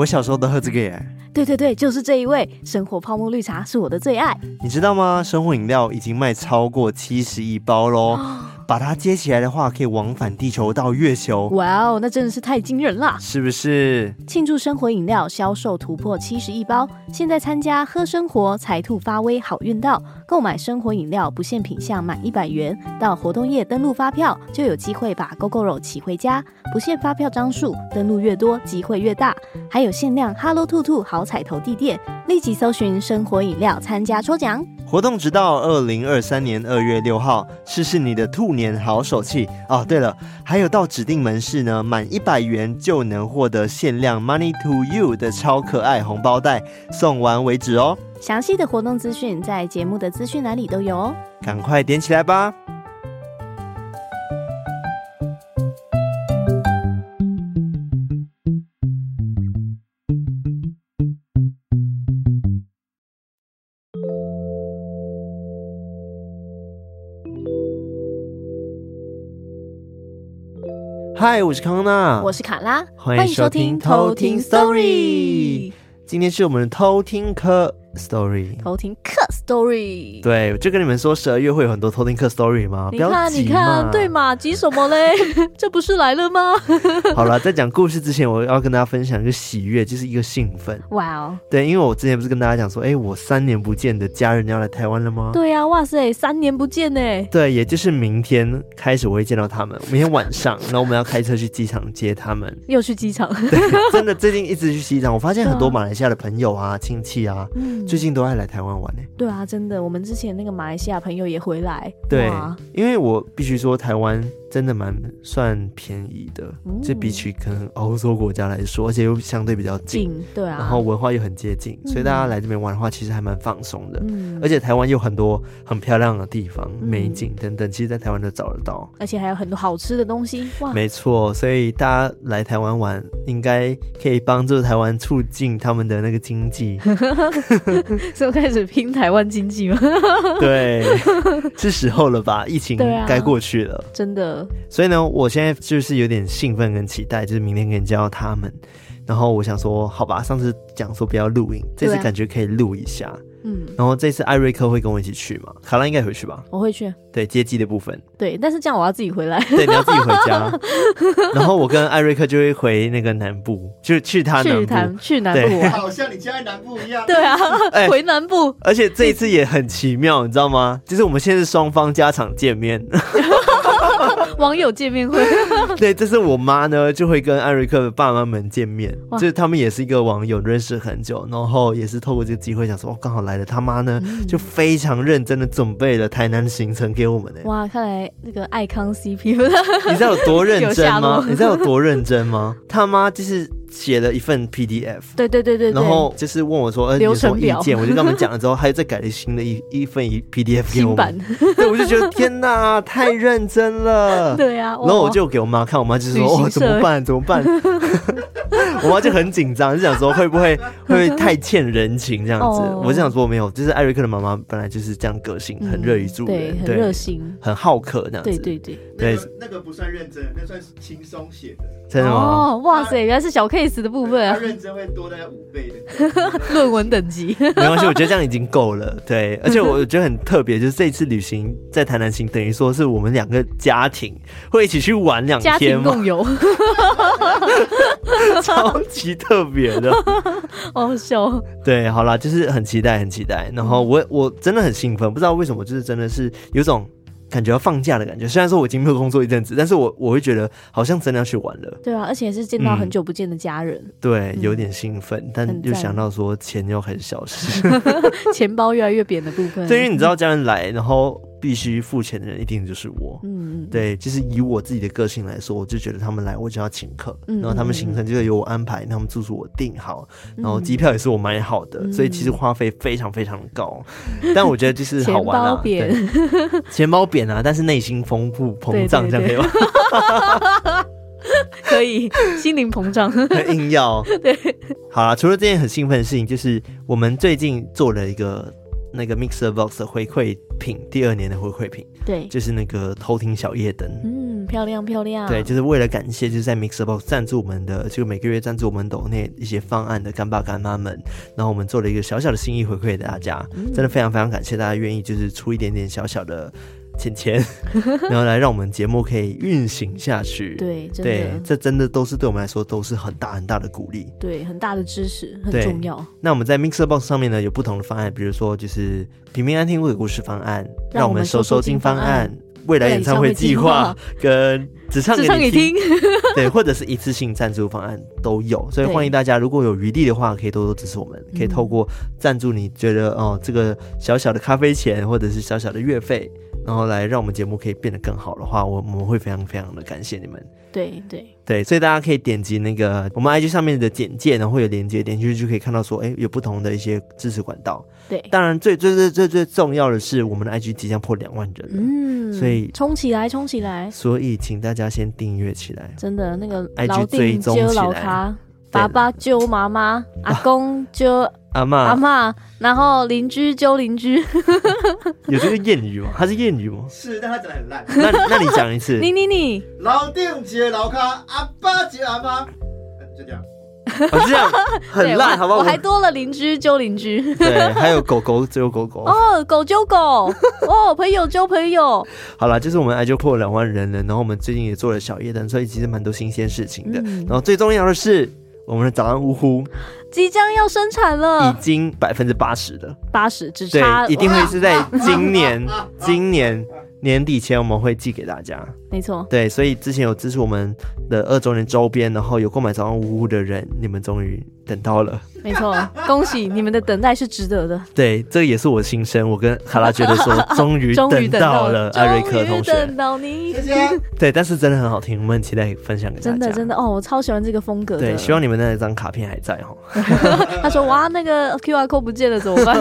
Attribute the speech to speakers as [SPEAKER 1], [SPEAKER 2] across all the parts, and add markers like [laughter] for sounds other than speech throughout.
[SPEAKER 1] 我小时候都喝这个耶。
[SPEAKER 2] 对对对，就是这一位。生活泡沫绿茶是我的最爱。
[SPEAKER 1] 你知道吗？生活饮料已经卖超过七十亿包喽。把它接起来的话，可以往返地球到月球。
[SPEAKER 2] 哇哦，那真的是太惊人了，
[SPEAKER 1] 是不是？
[SPEAKER 2] 庆祝生活饮料销售突破七十亿包，现在参加喝生活财兔发威好运到，购买生活饮料不限品项满一百元，到活动页登录发票就有机会把 Gogoro 骑回家，不限发票张数，登录越多机会越大，还有限量 Hello 兔兔好彩头地垫，立即搜寻生活饮料参加抽奖。
[SPEAKER 1] 活动直到二零二三年二月六号，试试你的兔年好手气哦。对了，还有到指定门市呢，满一百元就能获得限量 Money to You 的超可爱红包袋，送完为止哦。
[SPEAKER 2] 详细的活动资讯在节目的资讯栏里都有哦，
[SPEAKER 1] 赶快点起来吧。嗨，我是康娜，
[SPEAKER 2] 我是卡拉，
[SPEAKER 1] 欢迎收听偷听 Story。今天是我们的偷听课。Story
[SPEAKER 2] 偷听客 Story，
[SPEAKER 1] 对，我就跟你们说十二月会有很多偷听客 Story 吗？
[SPEAKER 2] 你看，你看，对嘛？急什么嘞？[laughs] 这不是来了吗？[laughs]
[SPEAKER 1] 好了，在讲故事之前，我要跟大家分享一个喜悦，就是一个兴奋。
[SPEAKER 2] 哇哦！
[SPEAKER 1] 对，因为我之前不是跟大家讲说，哎，我三年不见的家人要来台湾了吗？
[SPEAKER 2] 对呀，哇塞，三年不见呢。
[SPEAKER 1] 对，也就是明天开始我会见到他们，明天晚上，[laughs] 然后我们要开车去机场接他们。
[SPEAKER 2] 又去机场？
[SPEAKER 1] 对，真的最近一直去机场，我发现很多马来西亚的朋友啊、亲戚啊，嗯。最近都爱来台湾玩呢。
[SPEAKER 2] 对啊，真的，我们之前那个马来西亚朋友也回来。
[SPEAKER 1] 对，因为我必须说台湾。真的蛮算便宜的，这、嗯、比起可能欧洲国家来说，而且又相对比较近，
[SPEAKER 2] 近，对啊，
[SPEAKER 1] 然后文化又很接近，嗯、所以大家来这边玩的话，其实还蛮放松的。嗯，而且台湾有很多很漂亮的地方、嗯、美景等等，其实在台湾都找得到，
[SPEAKER 2] 而且还有很多好吃的东西。哇，
[SPEAKER 1] 没错，所以大家来台湾玩，应该可以帮助台湾促进他们的那个经济。[laughs]
[SPEAKER 2] 所以开始拼台湾经济吗？
[SPEAKER 1] 对，是时候了吧？疫情该过去了，
[SPEAKER 2] 啊、真的。
[SPEAKER 1] 所以呢，我现在就是有点兴奋跟期待，就是明天可以见到他们。然后我想说，好吧，上次讲说不要录影，这次感觉可以录一下。嗯，然后这次艾瑞克会跟我一起去吗？卡拉应该回去吧？
[SPEAKER 2] 我会去。
[SPEAKER 1] 对，接机的部分。
[SPEAKER 2] 对，但是这样我要自己回来。
[SPEAKER 1] 对，你要自己回家。[laughs] 然后我跟艾瑞克就会回那个南部，就去他南部。
[SPEAKER 2] 去，去南部，
[SPEAKER 3] 好像你家在南部一样。
[SPEAKER 2] 对啊，[laughs] 回南部。
[SPEAKER 1] 而且这一次也很奇妙，你知道吗？就是我们现在是双方家长见面。[laughs]
[SPEAKER 2] 网友见面会，[laughs]
[SPEAKER 1] 对，这是我妈呢，就会跟艾瑞克的爸妈们见面，就是他们也是一个网友，认识很久，然后也是透过这个机会，想说哦，刚好来了，他妈呢、嗯、就非常认真的准备了台南的行程给我们呢。
[SPEAKER 2] 哇，看来那个爱康 CP，
[SPEAKER 1] 你知道有多认真吗？你知道有多认真吗？他妈就是。写了一份 PDF，
[SPEAKER 2] 对对对对，
[SPEAKER 1] 然后就是问我说，呃，有什么意见？我就跟他们讲了之后，[laughs] 他又再改了新的一一份一 PDF 给我们，对，我就觉得天哪，[laughs] 太认真了。
[SPEAKER 2] 对呀，
[SPEAKER 1] 然后我就给我妈看，我妈就说，哦，怎么办？怎么办？[laughs] 我妈就很紧张，就想说会不会会不会太欠人情这样子？我就想说没有，就是艾瑞克的妈妈本来就是这样个性，很乐于助人，
[SPEAKER 2] 很热心，
[SPEAKER 1] 很好客这样子。
[SPEAKER 2] 对对对，
[SPEAKER 3] 对，那个不算认真，那算是轻松写的。
[SPEAKER 1] 真的吗？
[SPEAKER 2] 哦，哇塞，原来是小 case 的部分啊！
[SPEAKER 3] 他认真会多大概五倍的 [laughs]
[SPEAKER 2] 论文等级。
[SPEAKER 1] 没关系，我觉得这样已经够了。对，而且我觉得很特别，就是这一次旅行在台南行，等于说是我们两个家庭会一起去玩两天，家
[SPEAKER 2] 庭共游，[laughs]
[SPEAKER 1] 超级特别的，[laughs]
[SPEAKER 2] 好好笑。
[SPEAKER 1] 对，好啦，就是很期待，很期待。然后我我真的很兴奋，不知道为什么，就是真的是有种。感觉要放假的感觉，虽然说我已经没有工作一阵子，但是我我会觉得好像真的要去玩了。
[SPEAKER 2] 对啊，而且是见到很久不见的家人。嗯、
[SPEAKER 1] 对，有点兴奋，嗯、但又想到说钱又开始消失，[laughs]
[SPEAKER 2] 钱包越来越扁的部分。[laughs]
[SPEAKER 1] 对，因为你知道家人来，然后。必须付钱的人一定就是我，嗯，对，就是以我自己的个性来说，我就觉得他们来我就要请客，嗯、然后他们行程就由我安排，他们住宿我订好，然后机票也是我买好的，嗯、所以其实花费非常非常高，嗯、但我觉得就是 [laughs] 好玩啊，钱包扁，钱包扁啊，但是内心丰富膨胀，这样可以吗？[laughs]
[SPEAKER 2] 可以，心灵膨胀，
[SPEAKER 1] 很 [laughs] 硬要，
[SPEAKER 2] 对，
[SPEAKER 1] 好了，除了这件很兴奋的事情，就是我们最近做了一个。那个 Mixer Box 的回馈品，第二年的回馈品，
[SPEAKER 2] 对，
[SPEAKER 1] 就是那个偷听小夜灯，
[SPEAKER 2] 嗯，漂亮漂亮，
[SPEAKER 1] 对，就是为了感谢，就是在 Mixer Box 赞助我们的，就每个月赞助我们抖内一些方案的干爸干妈们，然后我们做了一个小小的心意回馈给大家，嗯、真的非常非常感谢大家愿意就是出一点点小小的。钱钱，[laughs] 然后来让我们节目可以运行下去。
[SPEAKER 2] 对，真的
[SPEAKER 1] 对，这真的都是对我们来说都是很大很大的鼓励。
[SPEAKER 2] 对，很大的支持，很重要。
[SPEAKER 1] 那我们在 Mixer Box 上面呢，有不同的方案，比如说就是平平安听鬼故事方案，让我们收收金方案，未来演唱会计划跟只唱给你听，[laughs] 对，或者是一次性赞助方案都有。所以欢迎大家，如果有余力的话，可以多多支持我们，可以透过赞助，你觉得哦，这个小小的咖啡钱，或者是小小的月费。然后来让我们节目可以变得更好的话，我我们会非常非常的感谢你们。
[SPEAKER 2] 对对
[SPEAKER 1] 对，所以大家可以点击那个我们 IG 上面的简介，然后会有连接，点进去就可以看到说，哎，有不同的一些支持管道。
[SPEAKER 2] 对，
[SPEAKER 1] 当然最最最最最重要的是，我们的 IG 即将破两万人了，
[SPEAKER 2] 嗯，
[SPEAKER 1] 所以
[SPEAKER 2] 冲起来，冲起来！
[SPEAKER 1] 所以请大家先订阅起来，
[SPEAKER 2] 真的那个
[SPEAKER 1] IG 追踪起来。
[SPEAKER 2] 爸爸揪妈妈，[laughs] 阿公揪
[SPEAKER 1] 阿妈，
[SPEAKER 2] 阿妈，然后邻居揪邻居。[laughs]
[SPEAKER 1] 有这个谚语吗？它是谚语吗？
[SPEAKER 3] 是，但它讲的很烂。
[SPEAKER 1] 那那你讲一次。[laughs]
[SPEAKER 2] 你你你。
[SPEAKER 3] 老丁接老卡，阿爸接阿妈，就这样。
[SPEAKER 1] 哦，这样很烂，好不好？
[SPEAKER 2] 我还多了邻居揪邻居。
[SPEAKER 1] 对，还有狗狗揪狗狗。
[SPEAKER 2] 哦，狗揪狗。哦，朋友揪朋友。
[SPEAKER 1] 好了，就是我们 IG 破两万人了，然后我们最近也做了小夜灯，所以其实蛮多新鲜事情的。然后最重要的是。我们的早安呜呼。
[SPEAKER 2] 即将要生产了，
[SPEAKER 1] 已经百分之八十的
[SPEAKER 2] 八十，只差
[SPEAKER 1] 对，一定会是在今年今年年底前我们会寄给大家。
[SPEAKER 2] 没错，
[SPEAKER 1] 对，所以之前有支持我们的二周年周边，然后有购买早安呜呜的人，你们终于等到了。
[SPEAKER 2] 没错，恭喜你们的等待是值得的。[laughs]
[SPEAKER 1] 对，这个也是我的心声。我跟卡拉觉得说，终于 [laughs] 等到了艾瑞克同学，
[SPEAKER 2] 等到你。谢谢。
[SPEAKER 1] 对，但是真的很好听，我们很期待分享给大家。
[SPEAKER 2] 真的真的哦，我超喜欢这个风格。
[SPEAKER 1] 对，希望你们那张卡片还在哦。[laughs]
[SPEAKER 2] 他说：“哇，那个 QR code 不见了，怎么办？”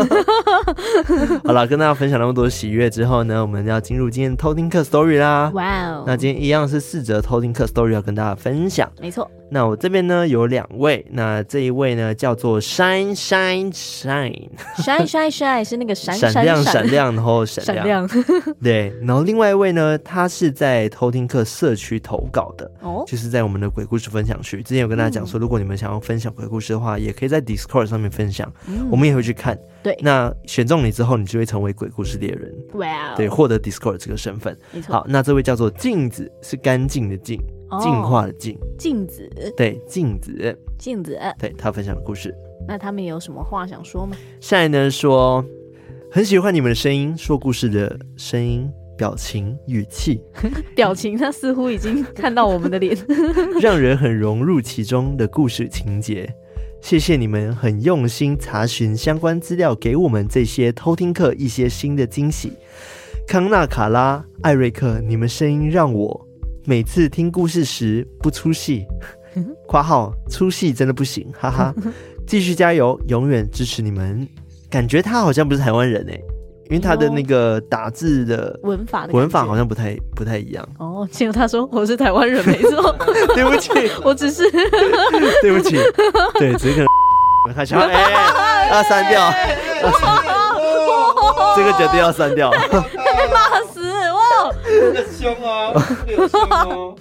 [SPEAKER 1] 好了，跟大家分享那么多喜悦之后呢，我们要进入今天偷听课 story 啦。
[SPEAKER 2] 哇哦！
[SPEAKER 1] 那今天一样是四则偷听课 story 要跟大家分享。
[SPEAKER 2] 没错。
[SPEAKER 1] 那我这边呢有两位，那这一位呢叫做 Shine Shine Shine
[SPEAKER 2] Shine Shine Shine 是那个闪
[SPEAKER 1] 闪亮闪。亮，然后闪亮，[laughs] 对，然后另外一位呢，他是在偷听客社区投稿的，哦，就是在我们的鬼故事分享区。之前有跟大家讲说，如果你们想要分享鬼故事的话，也可以在 Discord 上面分享，我们也会去看。
[SPEAKER 2] 对，
[SPEAKER 1] 那选中你之后，你就会成为鬼故事猎人，
[SPEAKER 2] 哇，
[SPEAKER 1] 对，获得 Discord 这个身份。好，那这位叫做镜子，是干净的净。净化的净，
[SPEAKER 2] 镜子，
[SPEAKER 1] 对，镜子，
[SPEAKER 2] 镜子，
[SPEAKER 1] 对，他分享的故事。
[SPEAKER 2] 那他们有什么话想说吗？
[SPEAKER 1] 下来呢说，很喜欢你们的声音，说故事的声音、表情、语气，[laughs]
[SPEAKER 2] 表情，他似乎已经看到我们的脸，[laughs]
[SPEAKER 1] 让人很融入其中的故事情节。谢谢你们很用心查询相关资料，给我们这些偷听客一些新的惊喜。康纳、卡拉、艾瑞克，你们声音让我。每次听故事时不出戏，括号出戏真的不行，哈哈！[laughs] 继续加油，永远支持你们。感觉他好像不是台湾人哎，因为他的那个打字的
[SPEAKER 2] 文法
[SPEAKER 1] 文法好像不太不太一样。
[SPEAKER 2] 哦，结果他说我是台湾人，没错。[laughs]
[SPEAKER 1] 对不起，
[SPEAKER 2] 我只是 [laughs]
[SPEAKER 1] 对不起，对，只是可能看小哎，要删掉，这个绝对要删掉。
[SPEAKER 3] 很凶哦，很凶哦。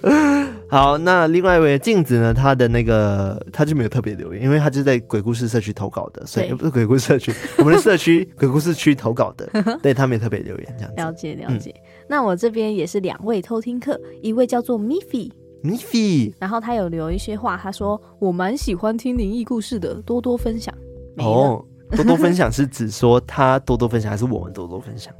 [SPEAKER 1] 好，那另外一位镜子呢？他的那个他就没有特别留言，因为他就在鬼故事社区投稿的，所以不是鬼故事社区，[laughs] 我们的社区鬼故事区投稿的，[laughs] 对他没有特别留言这样子。
[SPEAKER 2] 了解了解。嗯、那我这边也是两位偷听客，一位叫做 Miffy，Miffy，然后他有留一些话，他说我蛮喜欢听灵异故事的，多多分享。
[SPEAKER 1] 哦，多多分享是指说他多多分享，还是我们多多分享？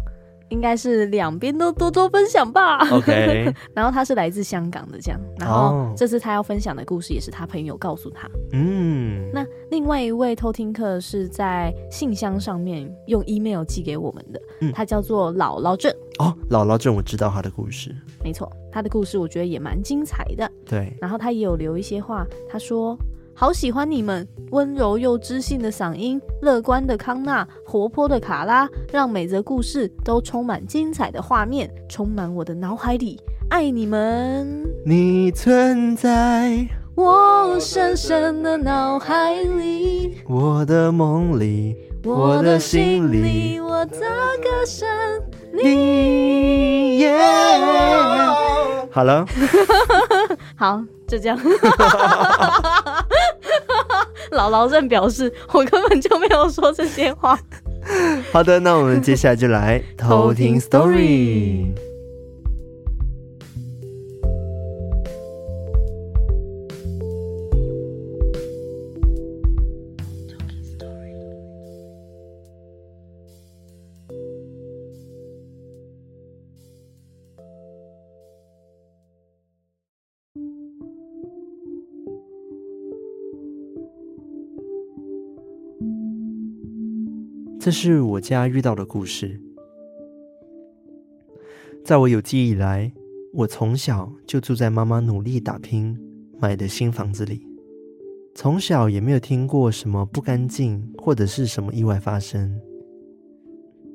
[SPEAKER 2] 应该是两边都多多分享吧。
[SPEAKER 1] OK，[laughs]
[SPEAKER 2] 然后他是来自香港的，这样。然后这次他要分享的故事也是他朋友告诉他。
[SPEAKER 1] 嗯，
[SPEAKER 2] 那另外一位偷听客是在信箱上面用 email 寄给我们的，嗯、他叫做姥姥镇。
[SPEAKER 1] 哦，姥姥镇，我知道他的故事。
[SPEAKER 2] 没错，他的故事我觉得也蛮精彩的。
[SPEAKER 1] 对，
[SPEAKER 2] 然后他也有留一些话，他说。好喜欢你们温柔又知性的嗓音，乐观的康纳，活泼的卡拉，让每则故事都充满精彩的画面，充满我的脑海里。爱你们，
[SPEAKER 1] 你存在
[SPEAKER 2] 我深深的脑海里，
[SPEAKER 1] 我的梦里，
[SPEAKER 2] 我的心里，我的歌声
[SPEAKER 1] 你耶。好了，[laughs]
[SPEAKER 2] 好，就这样。[laughs] 姥姥正表示，我根本就没有说这些话。[laughs]
[SPEAKER 1] 好的，那我们接下来就来 [laughs] 偷听 story。这是我家遇到的故事。在我有记忆以来，我从小就住在妈妈努力打拼买的新房子里，从小也没有听过什么不干净或者是什么意外发生。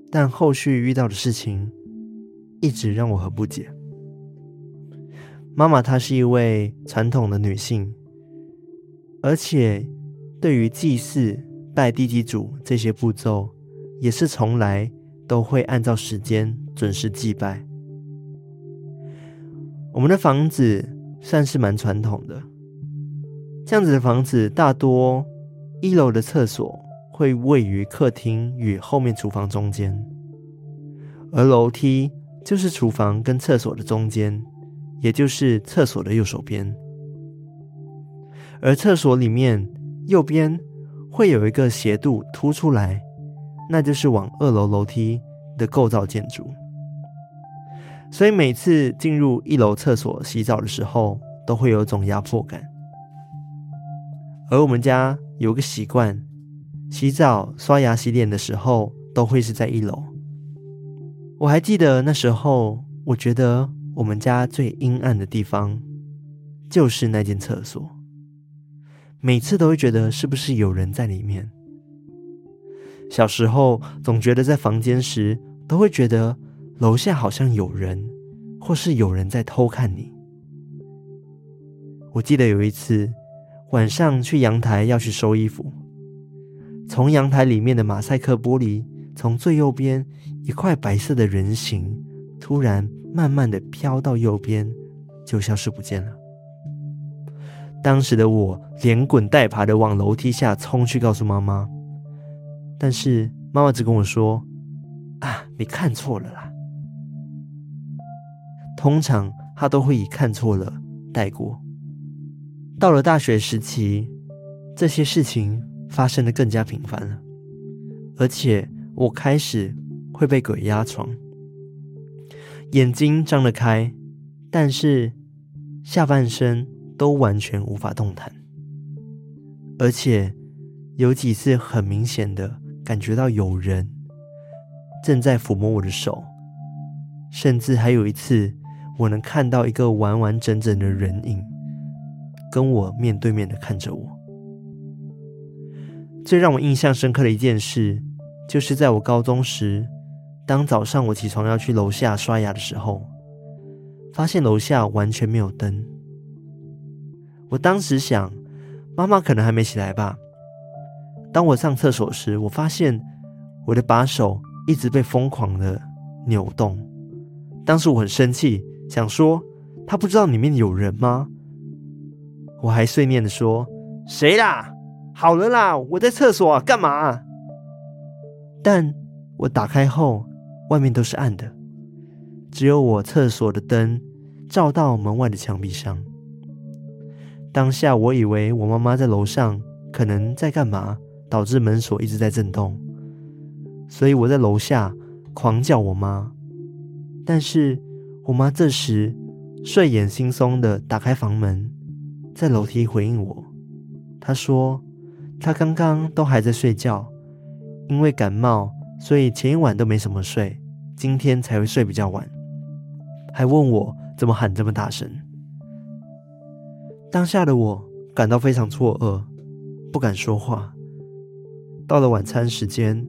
[SPEAKER 1] 但后续遇到的事情，一直让我很不解。妈妈她是一位传统的女性，而且对于祭祀、拜地基主这些步骤，也是从来都会按照时间准时祭拜。我们的房子算是蛮传统的，这样子的房子大多一楼的厕所会位于客厅与后面厨房中间，而楼梯就是厨房跟厕所的中间，也就是厕所的右手边。而厕所里面右边会有一个斜度凸出来。那就是往二楼楼梯的构造建筑，所以每次进入一楼厕所洗澡的时候，都会有种压迫感。而我们家有个习惯，洗澡、刷牙、洗脸的时候，都会是在一楼。我还记得那时候，我觉得我们家最阴暗的地方，就是那间厕所，每次都会觉得是不是有人在里面。小时候总觉得在房间时都会觉得楼下好像有人，或是有人在偷看你。我记得有一次晚上去阳台要去收衣服，从阳台里面的马赛克玻璃，从最右边一块白色的人形突然慢慢的飘到右边，就消失不见了。当时的我连滚带爬的往楼梯下冲去告诉妈妈。但是妈妈只跟我说：“啊，你看错了啦。”通常她都会以看错了带过。到了大学时期，这些事情发生的更加频繁了，而且我开始会被鬼压床，眼睛张得开，但是下半身都完全无法动弹，而且有几次很明显的。感觉到有人正在抚摸我的手，甚至还有一次，我能看到一个完完整整的人影跟我面对面的看着我。最让我印象深刻的一件事，就是在我高中时，当早上我起床要去楼下刷牙的时候，发现楼下完全没有灯。我当时想，妈妈可能还没起来吧。当我上厕所时，我发现我的把手一直被疯狂的扭动。当时我很生气，想说他不知道里面有人吗？我还碎念的说：“谁啦？好了啦，我在厕所啊，干嘛？”但我打开后，外面都是暗的，只有我厕所的灯照到门外的墙壁上。当下我以为我妈妈在楼上，可能在干嘛？导致门锁一直在震动，所以我在楼下狂叫我妈。但是我妈这时睡眼惺忪的打开房门，在楼梯回应我。她说她刚刚都还在睡觉，因为感冒，所以前一晚都没什么睡，今天才会睡比较晚。还问我怎么喊这么大声。当下的我感到非常错愕，不敢说话。到了晚餐时间，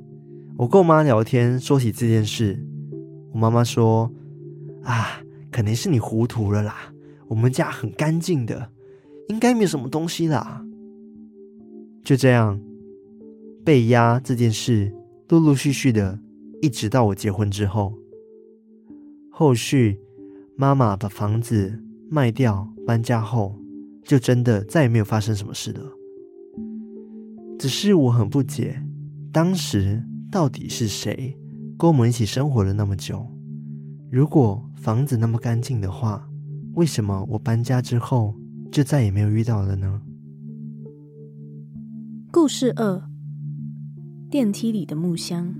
[SPEAKER 1] 我跟我妈聊天，说起这件事。我妈妈说：“啊，肯定是你糊涂了啦。我们家很干净的，应该没有什么东西啦。”就这样，被压这件事，陆陆续续的，一直到我结婚之后，后续妈妈把房子卖掉搬家后，就真的再也没有发生什么事了。只是我很不解，当时到底是谁跟我们一起生活了那么久？如果房子那么干净的话，为什么我搬家之后就再也没有遇到了呢？
[SPEAKER 2] 故事二：电梯里的木箱。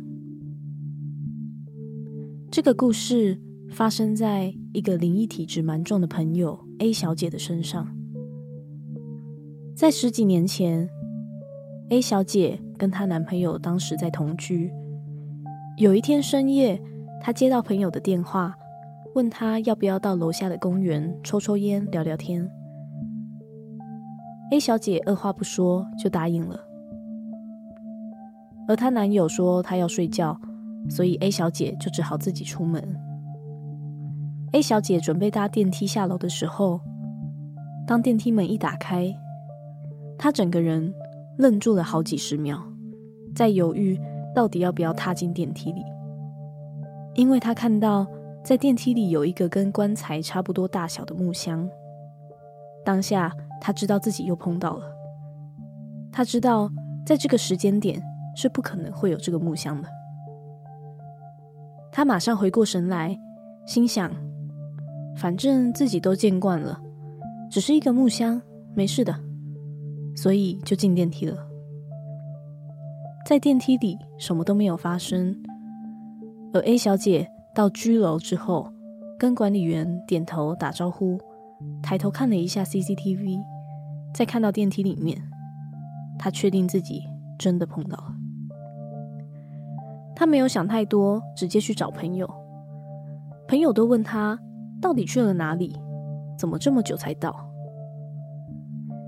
[SPEAKER 2] 这个故事发生在一个灵异体质蛮重的朋友 A 小姐的身上。在十几年前，A 小姐跟她男朋友当时在同居。有一天深夜，她接到朋友的电话。问他要不要到楼下的公园抽抽烟、聊聊天。A 小姐二话不说就答应了，而她男友说他要睡觉，所以 A 小姐就只好自己出门。A 小姐准备搭电梯下楼的时候，当电梯门一打开，她整个人愣住了好几十秒，在犹豫到底要不要踏进电梯里，因为他看到。在电梯里有一个跟棺材差不多大小的木箱。当下，他知道自己又碰到了。他知道，在这个时间点是不可能会有这个木箱的。他马上回过神来，心想：反正自己都见惯了，只是一个木箱，没事的，所以就进电梯了。在电梯里，什么都没有发生，而 A 小姐。到居楼之后，跟管理员点头打招呼，抬头看了一下 CCTV，再看到电梯里面，她确定自己真的碰到了。她没有想太多，直接去找朋友。朋友都问她到底去了哪里，怎么这么久才到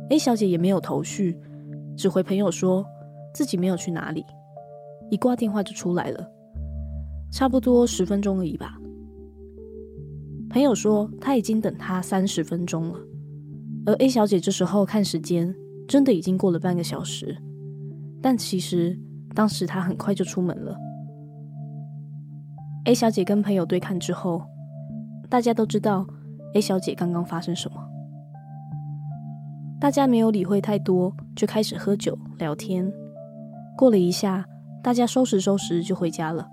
[SPEAKER 2] ？A 小姐也没有头绪，只回朋友说自己没有去哪里，一挂电话就出来了。差不多十分钟而已吧。朋友说他已经等他三十分钟了，而 A 小姐这时候看时间，真的已经过了半个小时。但其实当时她很快就出门了。A 小姐跟朋友对看之后，大家都知道 A 小姐刚刚发生什么。大家没有理会太多，就开始喝酒聊天。过了一下，大家收拾收拾就回家了。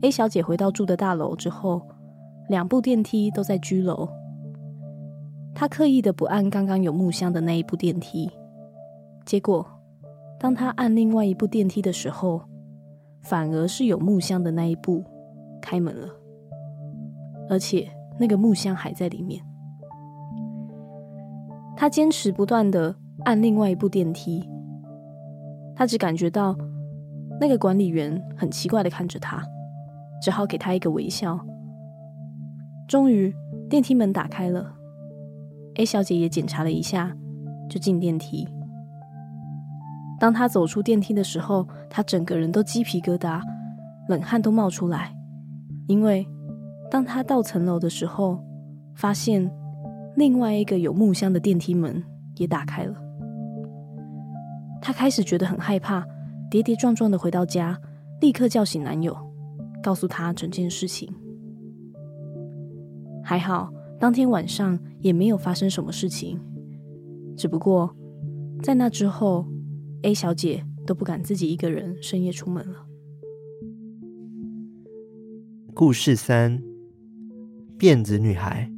[SPEAKER 2] A 小姐回到住的大楼之后，两部电梯都在居楼。她刻意的不按刚刚有木箱的那一部电梯，结果当她按另外一部电梯的时候，反而是有木箱的那一部开门了，而且那个木箱还在里面。她坚持不断的按另外一部电梯，她只感觉到那个管理员很奇怪的看着她。只好给他一个微笑。终于，电梯门打开了，A 小姐也检查了一下，就进电梯。当她走出电梯的时候，她整个人都鸡皮疙瘩，冷汗都冒出来，因为当她到层楼的时候，发现另外一个有木箱的电梯门也打开了。她开始觉得很害怕，跌跌撞撞的回到家，立刻叫醒男友。告诉他整件事情，还好当天晚上也没有发生什么事情，只不过在那之后，A 小姐都不敢自己一个人深夜出门了。
[SPEAKER 1] 故事三：辫子女孩。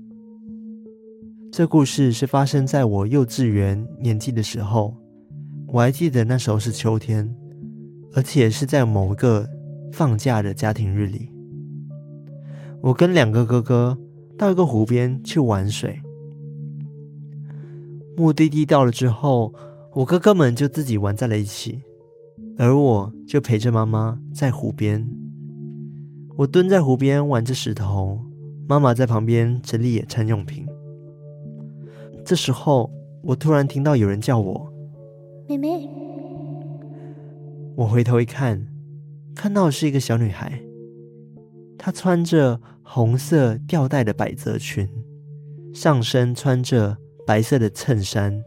[SPEAKER 1] 这故事是发生在我幼稚园年纪的时候，我还记得那时候是秋天，而且是在某个。放假的家庭日里，我跟两个哥哥到一个湖边去玩水。目的地到了之后，我哥哥们就自己玩在了一起，而我就陪着妈妈在湖边。我蹲在湖边玩着石头，妈妈在旁边整理野餐用品。这时候，我突然听到有人叫我：“妹妹。”我回头一看。看到的是一个小女孩，她穿着红色吊带的百褶裙，上身穿着白色的衬衫，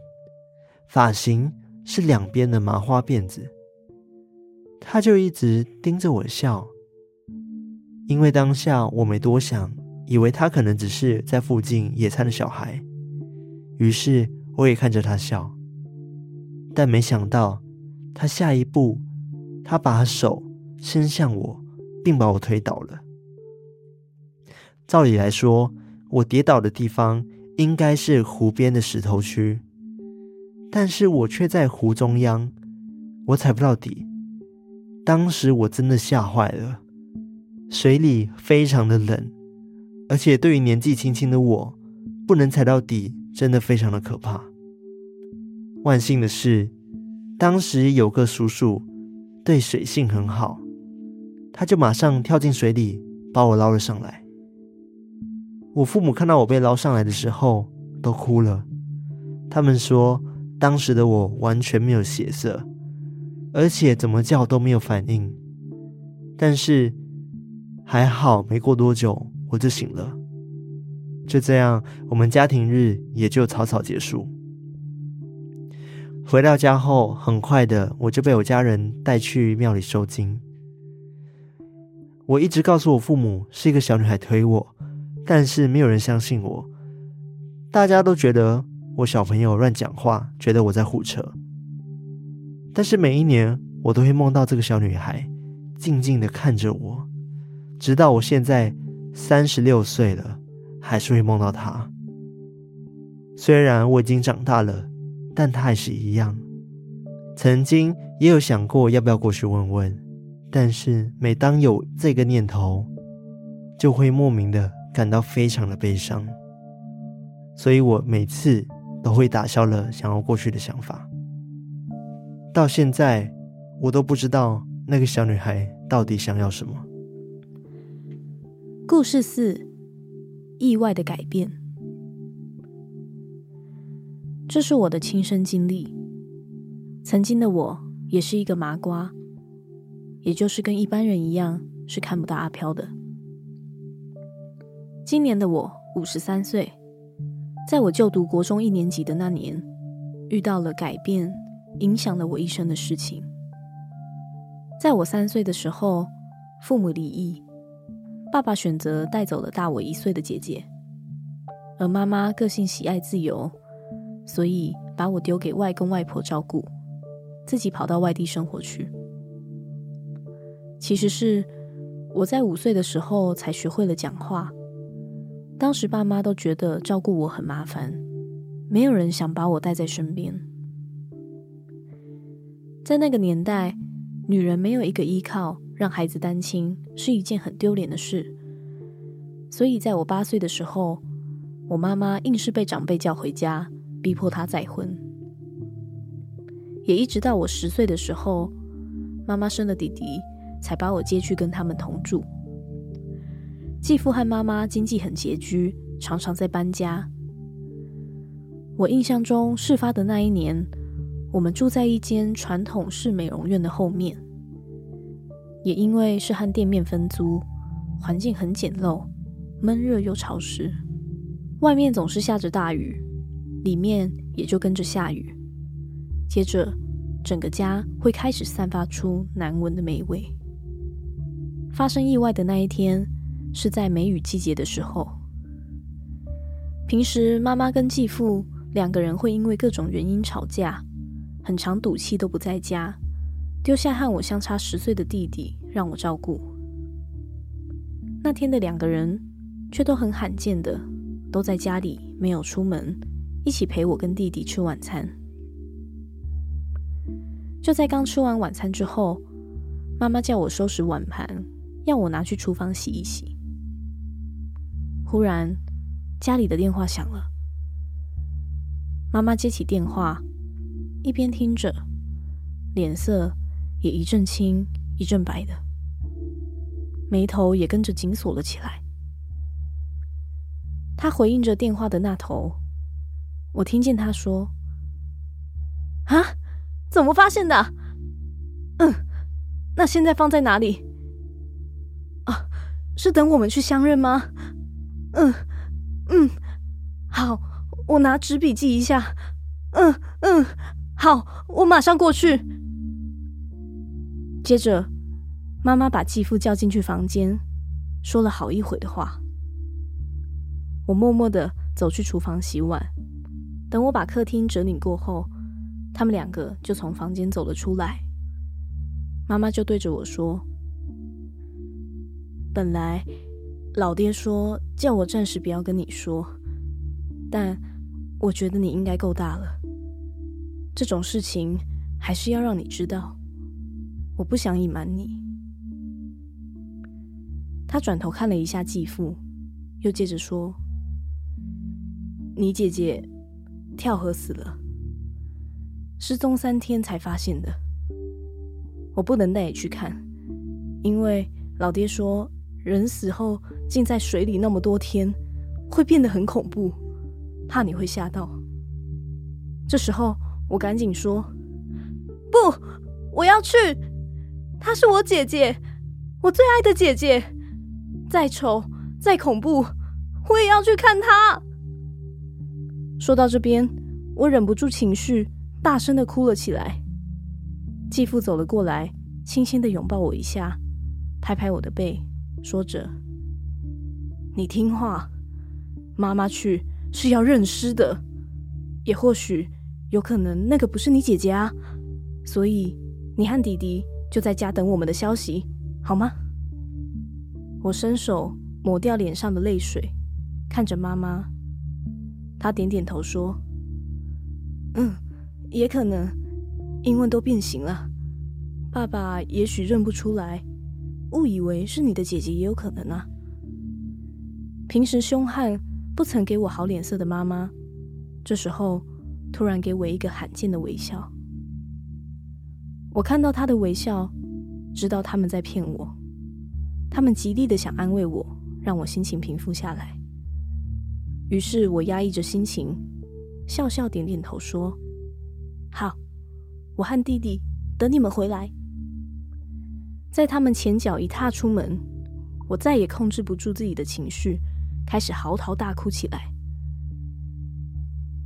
[SPEAKER 1] 发型是两边的麻花辫子。她就一直盯着我笑，因为当下我没多想，以为她可能只是在附近野餐的小孩，于是我也看着他笑。但没想到，他下一步，他把手伸向我，并把我推倒了。照理来说，我跌倒的地方应该是湖边的石头区，但是我却在湖中央，我踩不到底。当时我真的吓坏了，水里非常的冷，而且对于年纪轻轻的我，不能踩到底，真的非常的可怕。万幸的是，当时有个叔叔对水性很好，他就马上跳进水里把我捞了上来。我父母看到我被捞上来的时候都哭了，他们说当时的我完全没有血色。而且怎么叫都没有反应，但是还好，没过多久我就醒了。就这样，我们家庭日也就草草结束。回到家后，很快的我就被我家人带去庙里收惊。我一直告诉我父母是一个小女孩推我，但是没有人相信我，大家都觉得我小朋友乱讲话，觉得我在胡扯。但是每一年，我都会梦到这个小女孩，静静的看着我，直到我现在三十六岁了，还是会梦到她。虽然我已经长大了，但她还是一样。曾经也有想过要不要过去问问，但是每当有这个念头，就会莫名的感到非常的悲伤。所以我每次都会打消了想要过去的想法。到现在，我都不知道那个小女孩到底想要什么。
[SPEAKER 2] 故事四：意外的改变。这是我的亲身经历。曾经的我也是一个麻瓜，也就是跟一般人一样是看不到阿飘的。今年的我五十三岁，在我就读国中一年级的那年，遇到了改变。影响了我一生的事情。在我三岁的时候，父母离异，爸爸选择带走了大我一岁的姐姐，而妈妈个性喜爱自由，所以把我丢给外公外婆照顾，自己跑到外地生活去。其实是我在五岁的时候才学会了讲话，当时爸妈都觉得照顾我很麻烦，没有人想把我带在身边。在那个年代，女人没有一个依靠，让孩子单亲是一件很丢脸的事。所以，在我八岁的时候，我妈妈硬是被长辈叫回家，逼迫她再婚。也一直到我十岁的时候，妈妈生了弟弟，才把我接去跟他们同住。继父和妈妈经济很拮据，常常在搬家。我印象中，事发的那一年。我们住在一间传统式美容院的后面，也因为是和店面分租，环境很简陋，闷热又潮湿，外面总是下着大雨，里面也就跟着下雨。接着，整个家会开始散发出难闻的霉味。发生意外的那一天是在梅雨季节的时候。平时妈妈跟继父两个人会因为各种原因吵架。很常赌气都不在家，丢下和我相差十岁的弟弟让我照顾。那天的两个人却都很罕见的都在家里没有出门，一起陪我跟弟弟吃晚餐。就在刚吃完晚餐之后，妈妈叫我收拾碗盘，要我拿去厨房洗一洗。忽然家里的电话响了，妈妈接起电话。一边听着，脸色也一阵青一阵白的，眉头也跟着紧锁了起来。他回应着电话的那头，我听见他说：“啊，怎么发现的？嗯，那现在放在哪里？啊，是等我们去相认吗？嗯嗯，好，我拿纸笔记一下。嗯嗯。”好，我马上过去。接着，妈妈把继父叫进去房间，说了好一会的话。我默默的走去厨房洗碗。等我把客厅整理过后，他们两个就从房间走了出来。妈妈就对着我说：“本来老爹说叫我暂时不要跟你说，但我觉得你应该够大了。”这种事情还是要让你知道，我不想隐瞒你。他转头看了一下继父，又接着说：“你姐姐跳河死了，失踪三天才发现的。我不能带你去看，因为老爹说人死后浸在水里那么多天，会变得很恐怖，怕你会吓到。这时候。”我赶紧说：“不，我要去。她是我姐姐，我最爱的姐姐。再丑再恐怖，我也要去看她。”说到这边，我忍不住情绪，大声的哭了起来。继父走了过来，轻轻的拥抱我一下，拍拍我的背，说着：“你听话，妈妈去是要认尸的，也或许。”有可能那个不是你姐姐啊，所以你和弟弟就在家等我们的消息，好吗？我伸手抹掉脸上的泪水，看着妈妈，她点点头说：“嗯，也可能，因为都变形了，爸爸也许认不出来，误以为是你的姐姐也有可能啊。”平时凶悍、不曾给我好脸色的妈妈，这时候。突然给我一个罕见的微笑，我看到他的微笑，知道他们在骗我，他们极力的想安慰我，让我心情平复下来。于是我压抑着心情，笑笑点点头说：“好，我和弟弟等你们回来。”在他们前脚一踏出门，我再也控制不住自己的情绪，开始嚎啕大哭起来。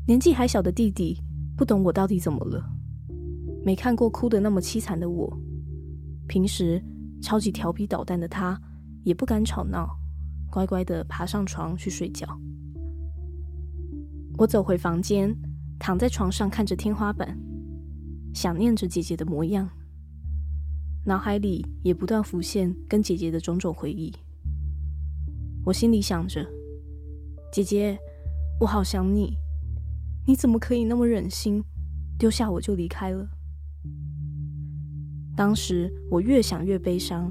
[SPEAKER 2] 年纪还小的弟弟不懂我到底怎么了，没看过哭得那么凄惨的我。平时超级调皮捣蛋的他，也不敢吵闹，乖乖的爬上床去睡觉。我走回房间，躺在床上看着天花板，想念着姐姐的模样，脑海里也不断浮现跟姐姐的种种回忆。我心里想着，姐姐，我好想你。你怎么可以那么忍心丢下我就离开了？当时我越想越悲伤，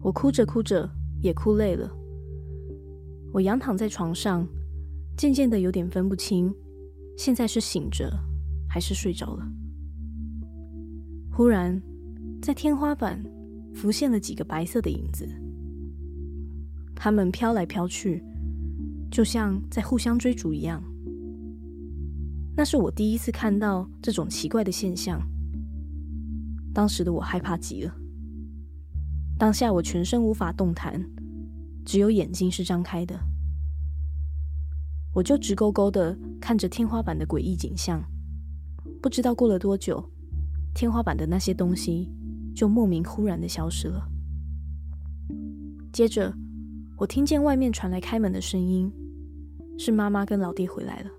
[SPEAKER 2] 我哭着哭着也哭累了。我仰躺在床上，渐渐的有点分不清，现在是醒着还是睡着了。忽然，在天花板浮现了几个白色的影子，它们飘来飘去，就像在互相追逐一样。那是我第一次看到这种奇怪的现象，当时的我害怕极了。当下我全身无法动弹，只有眼睛是张开的，我就直勾勾的看着天花板的诡异景象。不知道过了多久，天花板的那些东西就莫名忽然的消失了。接着，我听见外面传来开门的声音，是妈妈跟老爹回来了。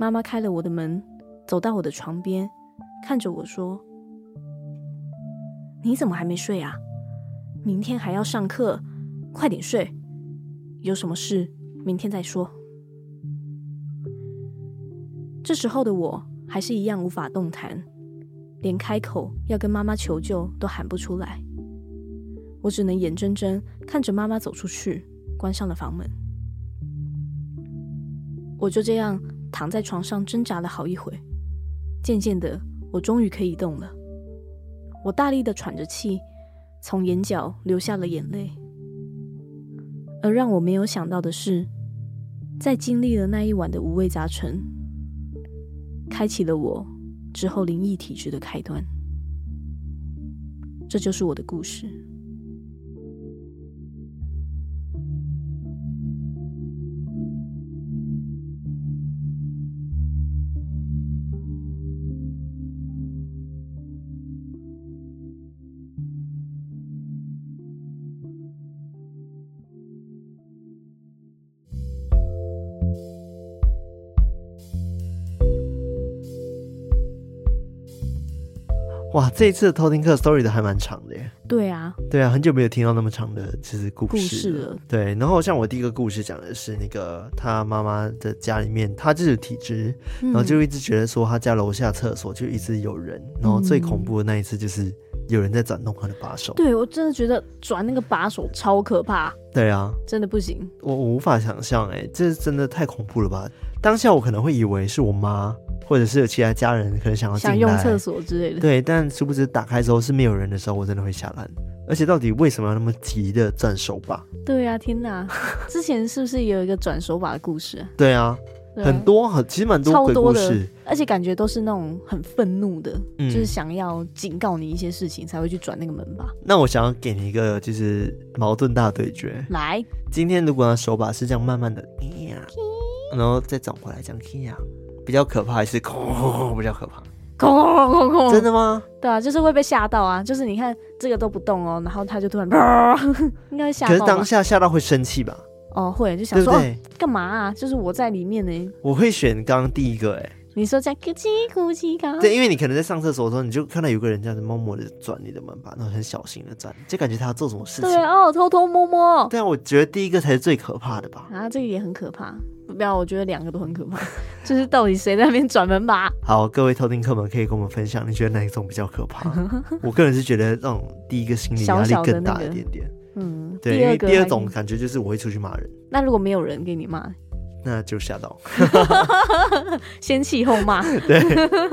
[SPEAKER 2] 妈妈开了我的门，走到我的床边，看着我说：“你怎么还没睡啊？明天还要上课，快点睡。有什么事，明天再说。”这时候的我还是一样无法动弹，连开口要跟妈妈求救都喊不出来。我只能眼睁睁看着妈妈走出去，关上了房门。我就这样。躺在床上挣扎了好一会，渐渐的，我终于可以动了。我大力的喘着气，从眼角流下了眼泪。而让我没有想到的是，在经历了那一晚的五味杂陈，开启了我之后灵异体质的开端。这就是我的故事。
[SPEAKER 1] 哇，这一次的偷听课 story 的还蛮长的耶。
[SPEAKER 2] 对啊，
[SPEAKER 1] 对啊，很久没有听到那么长的其实故事了。
[SPEAKER 2] 故事了。
[SPEAKER 1] 对，然后像我第一个故事讲的是那个他妈妈的家里面，他就是体质，然后就一直觉得说他家楼下厕所就一直有人，然后最恐怖的那一次就是有人在转动他的把手。
[SPEAKER 2] 对，我真的觉得转那个把手超可怕。
[SPEAKER 1] 对啊，
[SPEAKER 2] 真的不行，
[SPEAKER 1] 我我无法想象，哎，这真的太恐怖了吧？当下我可能会以为是我妈。或者是有其他家人可能想要
[SPEAKER 2] 想用厕所之类的，
[SPEAKER 1] 对，但殊不知打开之后是没有人的时候，我真的会吓烂。而且到底为什么要那么急的转手把？
[SPEAKER 2] 对啊，天哪！[laughs] 之前是不是有一个转手把的故事？
[SPEAKER 1] 对啊，对很多很其实蛮多鬼故事，超多的，
[SPEAKER 2] 而且感觉都是那种很愤怒的，嗯、就是想要警告你一些事情才会去转那个门吧。
[SPEAKER 1] 那我想要给你一个就是矛盾大对决，
[SPEAKER 2] 来，
[SPEAKER 1] 今天如果那手把是这样慢慢的，然后再转回来这样比较可怕还是空？比较可怕，
[SPEAKER 2] 空空空，
[SPEAKER 1] 真的吗？
[SPEAKER 2] 对啊，就是会被吓到啊！就是你看这个都不动哦，然后他就突然，[laughs] 应该吓到。
[SPEAKER 1] 可是当下吓到会生气吧？
[SPEAKER 2] 哦，会，就想说干嘛啊？就是我在里面呢。
[SPEAKER 1] 我会选刚刚第一个，哎，
[SPEAKER 2] 你说在哭泣哭泣刚？
[SPEAKER 1] 对，因为你可能在上厕所的时候，你就看到有个人这样子默默的转你的门把，然后很小心的转，就感觉他要做什么事情。
[SPEAKER 2] 对哦，偷偷摸摸。
[SPEAKER 1] 对啊，我觉得第一个才是最可怕的吧？
[SPEAKER 2] 啊，这个也很可怕。不要，我觉得两个都很可怕。[laughs] 就是到底谁在那边转门把？
[SPEAKER 1] 好，各位偷听客们可以跟我们分享，你觉得哪一种比较可怕？[laughs] 我个人是觉得那种第一个心理压力更大一点点。小小那个、嗯，对，因为第二种感觉就是我会出去骂人。
[SPEAKER 2] 那如果没有人给你骂？
[SPEAKER 1] 那就吓到，[laughs]
[SPEAKER 2] 先气后骂。[laughs]
[SPEAKER 1] 对，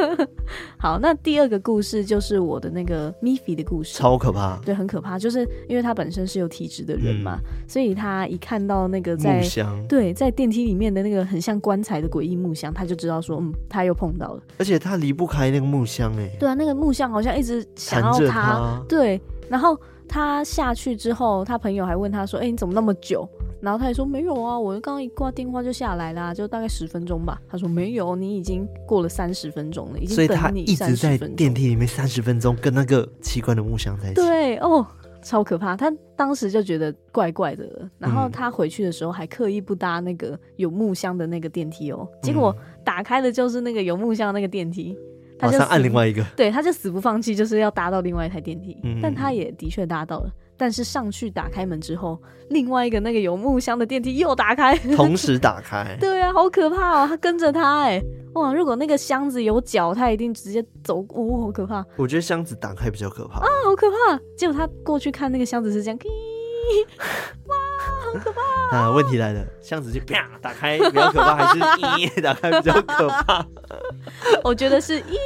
[SPEAKER 1] [laughs]
[SPEAKER 2] 好，那第二个故事就是我的那个米菲的故事，
[SPEAKER 1] 超可怕。
[SPEAKER 2] 对，很可怕，就是因为他本身是有体质的人嘛，嗯、所以他一看到那个在木箱，对，在电梯里面的那个很像棺材的诡异木箱，他就知道说，嗯，他又碰到了。
[SPEAKER 1] 而且他离不开那个木箱，哎，
[SPEAKER 2] 对啊，那个木箱好像一直想要他，他对。然后他下去之后，他朋友还问他说，哎，你怎么那么久？然后他也说没有啊，我刚刚一挂电话就下来啦，就大概十分钟吧。他说没有，你已经过了三十分钟了，已经等你30分钟。所以他一直在
[SPEAKER 1] 电梯里面三十分钟，跟那个奇怪的木箱在一起。
[SPEAKER 2] 对哦，超可怕。他当时就觉得怪怪的了。然后他回去的时候还刻意不搭那个有木箱的那个电梯哦。结果打开的就是那个有木箱的那个电梯，他就
[SPEAKER 1] 按另外一个。
[SPEAKER 2] 对，他就死不放弃，就是要搭到另外一台电梯。嗯，但他也的确搭到了。但是上去打开门之后，另外一个那个有木箱的电梯又打开，
[SPEAKER 1] 同时打开。[laughs]
[SPEAKER 2] 对啊，好可怕哦！他跟着他，哎，哇！如果那个箱子有脚，他一定直接走，哦，好可怕。
[SPEAKER 1] 我觉得箱子打开比较可怕
[SPEAKER 2] 啊，好可怕！结果他过去看那个箱子是这样，哇，好可怕 [laughs]
[SPEAKER 1] 啊！问题来了，箱子就啪 [laughs] 打开比较可怕，还是一打开比较可怕？
[SPEAKER 2] 我觉得是一，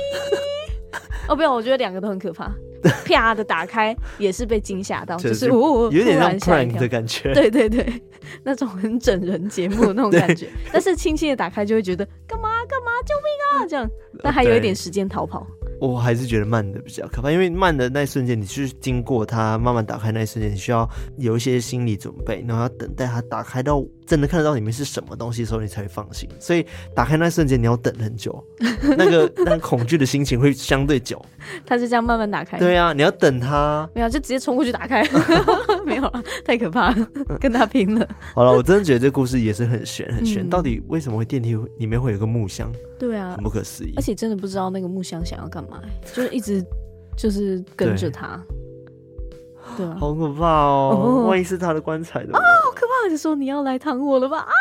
[SPEAKER 2] 哦，不要，我觉得两个都很可怕。[laughs] 啪的打开也是被惊吓到，就是呜，
[SPEAKER 1] 有点像 prank 的感觉，
[SPEAKER 2] 对对对，那种很整人节目的那种感觉。但是轻轻的打开就会觉得干嘛干嘛，救命啊这样，但还有一点时间逃跑。
[SPEAKER 1] 我还是觉得慢的比较可怕，因为慢的那一瞬间，你去经过它慢慢打开那一瞬间，你需要有一些心理准备，然后要等待它打开到真的看得到里面是什么东西的时候，你才会放心。所以打开那一瞬间，你要等很久，[laughs] 那个那个恐惧的心情会相对久。
[SPEAKER 2] 它是这样慢慢打开。
[SPEAKER 1] 对啊，你要等它。
[SPEAKER 2] 没有，就直接冲过去打开。[laughs] 没有了，太可怕了，跟他拼了。[laughs]
[SPEAKER 1] 好了，我真的觉得这故事也是很悬，很悬。嗯、到底为什么会电梯里面会有个木箱？
[SPEAKER 2] 对啊，
[SPEAKER 1] 很不可思议。
[SPEAKER 2] 而且真的不知道那个木箱想要干嘛，就是一直就是跟着他。对，啊，
[SPEAKER 1] 好可怕哦！哦万一是他的棺材的话
[SPEAKER 2] 啊，好可怕！就说你要来躺我了吧？啊！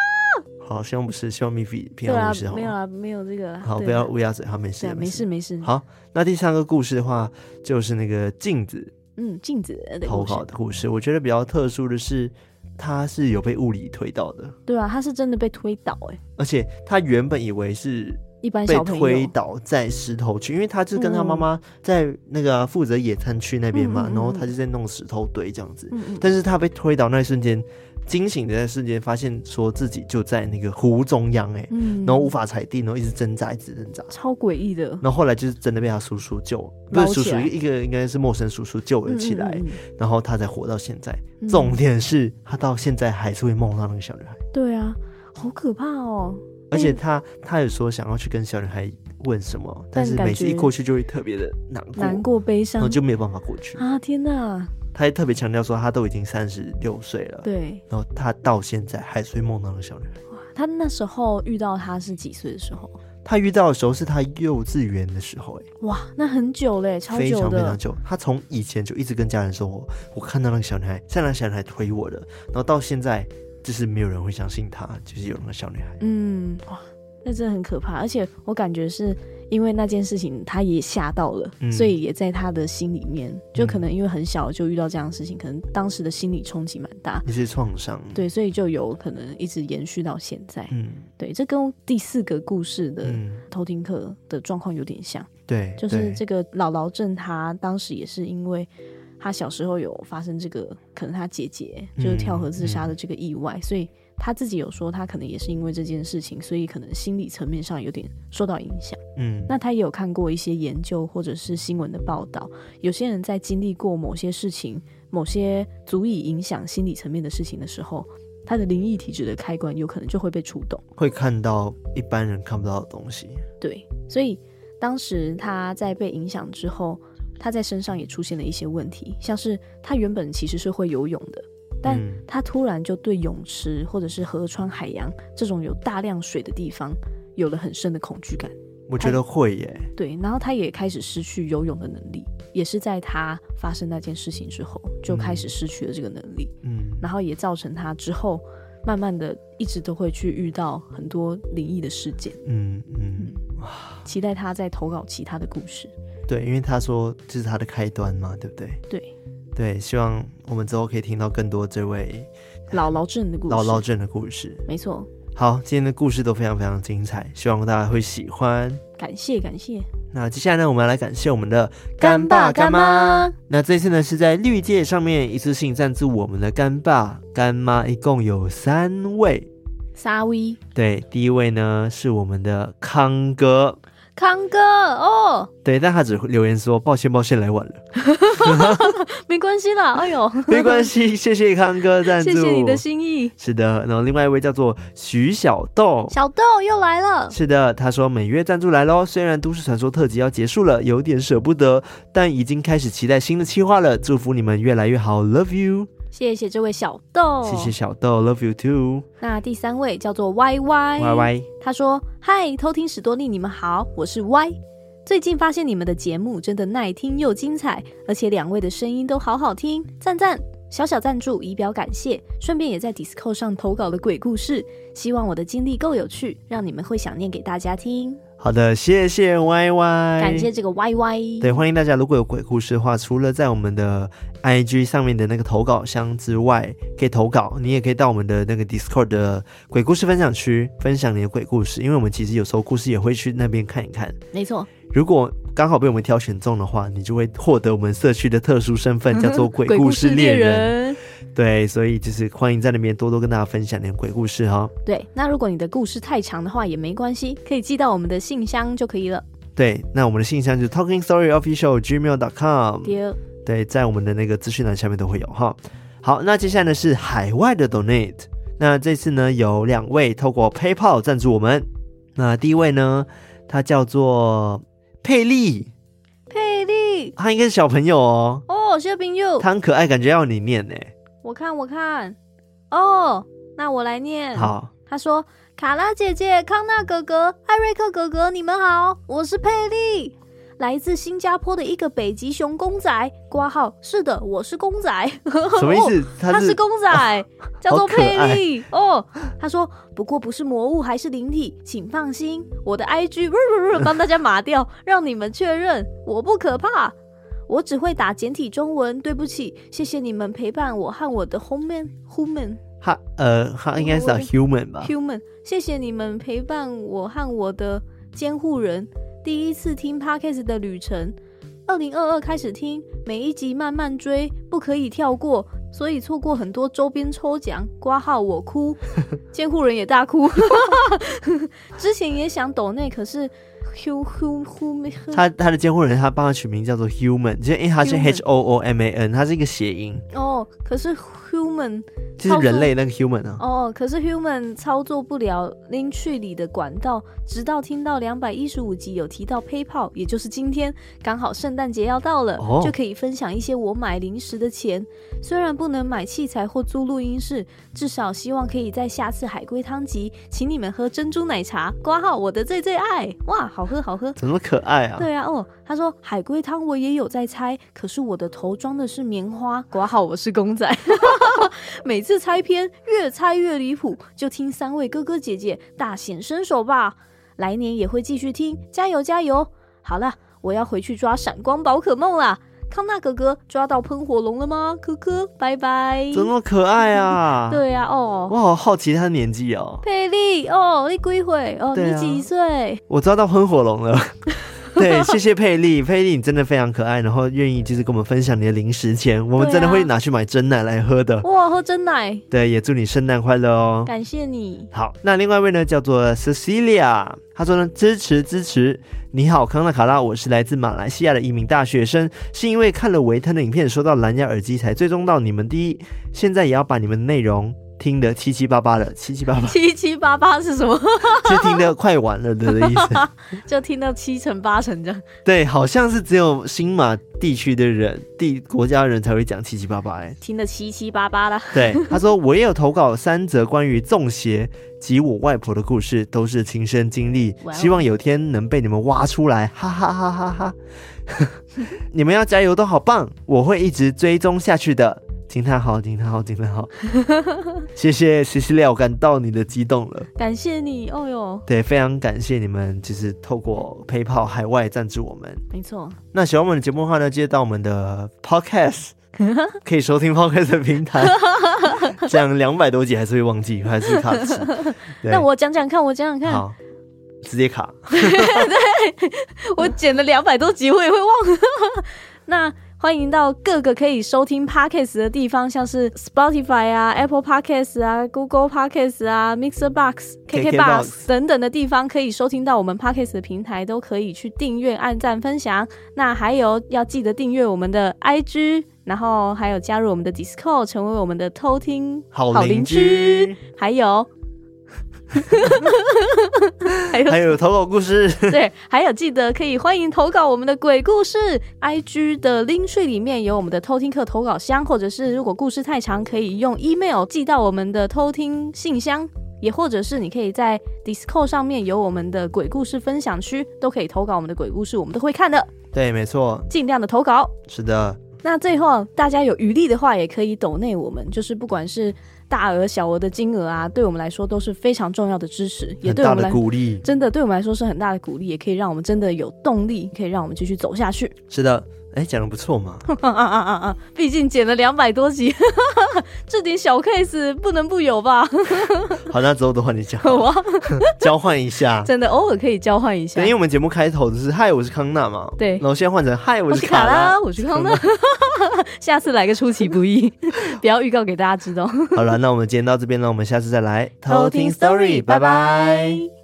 [SPEAKER 1] 好，希望不是，希望米菲平安无事。
[SPEAKER 2] 没有啊，没有这个。
[SPEAKER 1] 好，不要乌鸦嘴，好，没事，
[SPEAKER 2] 没事，没事。
[SPEAKER 1] 好，那第三个故事的话，就是那个镜子，
[SPEAKER 2] 嗯，镜子
[SPEAKER 1] 投稿的故事。我觉得比较特殊的是，他是有被物理推倒的。
[SPEAKER 2] 对啊，他是真的被推倒，哎，
[SPEAKER 1] 而且他原本以为是。
[SPEAKER 2] 一般被
[SPEAKER 1] 推倒在石头区，因为他就跟他妈妈在那个负责野餐区那边嘛，嗯、然后他就在弄石头堆这样子。嗯嗯，但是他被推倒那一瞬间，惊醒的那瞬间，发现说自己就在那个湖中央，哎，然后无法踩地，然后一直挣扎，一直挣扎，
[SPEAKER 2] 超诡异的。
[SPEAKER 1] 然后后来就是真的被他叔叔救，不是叔叔，一个应该是陌生叔叔救了起来，嗯嗯嗯，然后他才活到现在。重点是他到现在还是会梦到那个小女孩。
[SPEAKER 2] 对啊，好可怕哦。
[SPEAKER 1] 而且他他有说想要去跟小女孩问什么，但是每次一过去就会特别的难过、
[SPEAKER 2] 难过、悲伤，
[SPEAKER 1] 然后就没有办法过去
[SPEAKER 2] 啊！天哪！
[SPEAKER 1] 他还特别强调说他都已经三十六岁了，
[SPEAKER 2] 对，
[SPEAKER 1] 然后他到现在还是会梦到那个小女孩。
[SPEAKER 2] 哇！他那时候遇到他是几岁的时候？
[SPEAKER 1] 他遇到的时候是他幼稚园的时候，哎，
[SPEAKER 2] 哇，那很久嘞，超久的，
[SPEAKER 1] 非常非常久。他从以前就一直跟家人说，我我看到那个小女孩，在那个小女孩推我的，然后到现在就是没有人会相信他，就是有那个小女孩。
[SPEAKER 2] 嗯，哇，那真的很可怕，而且我感觉是。因为那件事情，他也吓到了，嗯，所以也在他的心里面，就可能因为很小就遇到这样的事情，嗯，可能当时的心理冲击蛮大，
[SPEAKER 1] 一些创伤，
[SPEAKER 2] 对，所以就有可能一直延续到现在。嗯，对，这跟第四个故事的偷听课的状况有点像，
[SPEAKER 1] 对，
[SPEAKER 2] 就是这个姥姥镇，她当时也是因为他小时候有发生这个，可能他姐姐就是跳河自杀的这个意外，嗯，所以。他自己有说，他可能也是因为这件事情，所以可能心理层面上有点受到影响。嗯，那他也有看过一些研究或者是新闻的报道，有些人在经历过某些事情、某些足以影响心理层面的事情的时候，他的灵异体质的开关有可能就会被触动，
[SPEAKER 1] 会看到一般人看不到的东西。
[SPEAKER 2] 对，所以当时他在被影响之后，他在身上也出现了一些问题，像是他原本其实是会游泳的。但他突然就对泳池或者是河川、海洋这种有大量水的地方有了很深的恐惧感。
[SPEAKER 1] 我觉得会耶。
[SPEAKER 2] 对，然后他也开始失去游泳的能力，也是在他发生那件事情之后就开始失去了这个能力。嗯，然后也造成他之后慢慢的一直都会去遇到很多灵异的事件。嗯嗯，哇，期待他在投稿其他的故事。
[SPEAKER 1] 对，因为他说这是他的开端嘛，对不对？
[SPEAKER 2] 对。
[SPEAKER 1] 对，希望我们之后可以听到更多这位
[SPEAKER 2] 姥姥镇的故事。
[SPEAKER 1] 姥姥镇的故事，
[SPEAKER 2] 没错。
[SPEAKER 1] 好，今天的故事都非常非常精彩，希望大家会喜欢。
[SPEAKER 2] 感谢感谢。
[SPEAKER 1] 那接下来呢，我们要来感谢我们的干爸干妈。那这次呢，是在绿界上面一次性赞助我们的干爸干妈，一共有三位。
[SPEAKER 2] 三位。
[SPEAKER 1] 对，第一位呢是我们的康哥。
[SPEAKER 2] 康哥哦，
[SPEAKER 1] 对，但他只留言说抱歉，抱歉来晚了，[laughs]
[SPEAKER 2] 没关系啦，哎呦，[laughs]
[SPEAKER 1] 没关系，谢谢康哥赞助，谢
[SPEAKER 2] 谢你的心意。
[SPEAKER 1] 是的，然后另外一位叫做徐小豆，
[SPEAKER 2] 小豆又来了。
[SPEAKER 1] 是的，他说每月赞助来喽，虽然都市传说特辑要结束了，有点舍不得，但已经开始期待新的企划了。祝福你们越来越好，Love you。
[SPEAKER 2] 谢谢这位小豆，
[SPEAKER 1] 谢谢小豆，Love you too。
[SPEAKER 2] 那第三位叫做 Y Y
[SPEAKER 1] Y Y，
[SPEAKER 2] 他说：“嗨，偷听史多利，你们好，我是 Y。最近发现你们的节目真的耐听又精彩，而且两位的声音都好好听，赞赞。小小赞助以表感谢，顺便也在 Discord 上投稿了鬼故事，希望我的经历够有趣，让你们会想念给大家听。”
[SPEAKER 1] 好的，谢谢 Y Y，
[SPEAKER 2] 感谢这个 Y Y。
[SPEAKER 1] 对，欢迎大家，如果有鬼故事的话，除了在我们的 I G 上面的那个投稿箱之外，可以投稿，你也可以到我们的那个 Discord 的鬼故事分享区分享你的鬼故事，因为我们其实有时候故事也会去那边看一看。
[SPEAKER 2] 没错，
[SPEAKER 1] 如果刚好被我们挑选中的话，你就会获得我们社区的特殊身份，叫做鬼故事猎人。对，所以就是欢迎在那边多多跟大家分享点鬼故事哈。
[SPEAKER 2] 对，那如果你的故事太长的话也没关系，可以寄到我们的信箱就可以了。
[SPEAKER 1] 对，那我们的信箱就是 Talking Story Official Gmail dot com。对，在我们的那个资讯栏下面都会有哈。好，那接下来呢是海外的 Donate。那这次呢有两位透过 PayPal 赞助我们。那第一位呢，他叫做佩丽。
[SPEAKER 2] 佩丽，
[SPEAKER 1] 他应该是小朋友哦。
[SPEAKER 2] 哦，小朋友，
[SPEAKER 1] 他很可爱，感觉要你念呢。
[SPEAKER 2] 我看，我看，哦，那我来念。
[SPEAKER 1] 好，
[SPEAKER 2] 他说：“卡拉姐姐、康纳哥哥、艾瑞克哥哥，你们好，我是佩利，来自新加坡的一个北极熊公仔。挂号，是的，我是公仔。
[SPEAKER 1] 什么意思？[laughs] 他是，
[SPEAKER 2] 他是公仔，哦，叫做佩利。哦，他说，不过不是魔物，还是灵体，请放心，我的 IG [laughs] 帮大家码掉，让你们确认，我不可怕。”我只会打简体中文，对不起，谢谢你们陪伴我和我的 human，human，
[SPEAKER 1] 哈，呃，他应该是 human 吧
[SPEAKER 2] ，human，谢谢你们陪伴我和我的监护人，第一次听 podcast 的旅程，二零二二开始听，每一集慢慢追，不可以跳过，所以错过很多周边抽奖，挂号我哭，[laughs] 监护人也大哭，[laughs] 之前也想抖内，可是。
[SPEAKER 1] 他他的监护人他帮他取名叫做 Human，就因为他是 H O O M A N，他是一个谐音。
[SPEAKER 2] 哦，可是 Human
[SPEAKER 1] 就是人类那个 Human 啊。
[SPEAKER 2] 哦，可是 Human 操作不了 Linktree 里的管道，直到听到两百一十五集有提到 PayPal，也就是今天刚好圣诞节要到了，哦，就可以分享一些我买零食的钱。虽然不能买器材或租录音室，至少希望可以在下次海龟汤集，请你们喝珍珠奶茶，挂号我的最最爱。哇，好喝好喝，
[SPEAKER 1] 怎么可爱啊？
[SPEAKER 2] 对啊，哦，他说海龟汤我也有在猜，可是我的头装的是棉花，挂号我是公仔。[laughs] 每次猜篇越猜越离谱，就听三位哥哥姐姐大显身手吧。来年也会继续听，加油加油！好了，我要回去抓闪光宝可梦啦。康纳哥哥抓到喷火龙了吗？可可，拜拜。
[SPEAKER 1] 怎么可爱啊？[laughs]
[SPEAKER 2] 对呀、啊，哦，
[SPEAKER 1] 我好好奇他的年纪哦。
[SPEAKER 2] 佩利，哦，你几岁？哦，啊、你几岁？
[SPEAKER 1] 我抓到喷火龙了。[laughs] [laughs] 对，谢谢佩丽，佩丽你真的非常可爱，然后愿意就是跟我们分享你的零食钱，我们真的会拿去买真奶来喝的。
[SPEAKER 2] 哇，喝真奶。
[SPEAKER 1] 对，也祝你圣诞快乐哦。
[SPEAKER 2] 感谢你。
[SPEAKER 1] 好，那另外一位呢，叫做 Cecilia，她说呢，支持支持。你好，康纳卡拉，我是来自马来西亚的一名大学生，是因为看了维腾的影片，收到蓝牙耳机才追踪到你们第一，现在也要把你们的内容。听得七七八八的，七七八八，
[SPEAKER 2] 七七八八是什么？[laughs]
[SPEAKER 1] 就听得快完了的意思，[laughs]
[SPEAKER 2] 就听到七成八成这样。
[SPEAKER 1] 对，好像是只有新马地区的人、地国家的人才会讲七七八八，哎，
[SPEAKER 2] 听得七七八八的。
[SPEAKER 1] 对，他说我也有投稿三则关于中邪及我外婆的故事，都是亲身经历，希望有天能被你们挖出来，哈哈哈哈哈哈！[laughs] 你们要加油，都好棒，我会一直追踪下去的。惊叹号，惊叹号，惊叹号！[laughs] 谢谢，谢谢料，我感到你的激动了。
[SPEAKER 2] 感谢你，哦哟。
[SPEAKER 1] 对，非常感谢你们，就是透过 PayPal 海外赞助我们。
[SPEAKER 2] 没错。那
[SPEAKER 1] 喜欢我们的节目的话呢，记得到我们的 Podcast [laughs] 可以收听 Podcast 的平台。[laughs] 讲两百多集还是会忘记，还是卡词。
[SPEAKER 2] 那我讲讲看，我讲讲看。
[SPEAKER 1] 好，直接卡。
[SPEAKER 2] 对，我剪了两百多集，我也会忘。那。欢迎到各个可以收听 Podcast 的地方，像是 Spotify 啊、Apple Podcast 啊、Google Podcast 啊、Mixer Box、KK Box 等等的地方，可以收听到我们 Podcast 的平台，都可以去订阅、按赞、分享。那还有要记得订阅我们的 IG，然后还有加入我们的 Discord，成为我们的偷听好邻居。还有。[laughs]
[SPEAKER 1] 还有还有投稿故事，[laughs]
[SPEAKER 2] 对，还有记得可以欢迎投稿我们的鬼故事，IG 的 Linktree 里面有我们的偷听课投稿箱，或者是如果故事太长，可以用 email 寄到我们的偷听信箱，也或者是你可以在 Discord 上面有我们的鬼故事分享区，都可以投稿我们的鬼故事，我们都会看的。
[SPEAKER 1] 对，没错，
[SPEAKER 2] 尽量的投稿。
[SPEAKER 1] 是的。
[SPEAKER 2] 那最后大家有余力的话，也可以抖内我们，就是不管是。大额小额的金额啊，对我们来说都是非常重要的支持，也对我们来
[SPEAKER 1] 鼓励，
[SPEAKER 2] 真的对我们来说是很大的鼓励，也可以让我们真的有动力，可以让我们继续走下去。
[SPEAKER 1] 是的。哎，讲的不错嘛！[laughs]
[SPEAKER 2] 啊啊啊啊！毕竟剪了两百多集，[laughs] 这点小 case 不能不有吧？[laughs]
[SPEAKER 1] 好，那之后的话你讲，交换一下，
[SPEAKER 2] 真的偶尔可以交换一下。
[SPEAKER 1] 因为我们节目开头的是“嗨，我是康纳”嘛，
[SPEAKER 2] 对，
[SPEAKER 1] 然后现在换成“嗨，我是
[SPEAKER 2] 卡拉”，我是康纳。下次来个出其不意，不要预告给大家知道。
[SPEAKER 1] 好了，那我们今天到这边了，我们下次再来偷听 story，拜拜。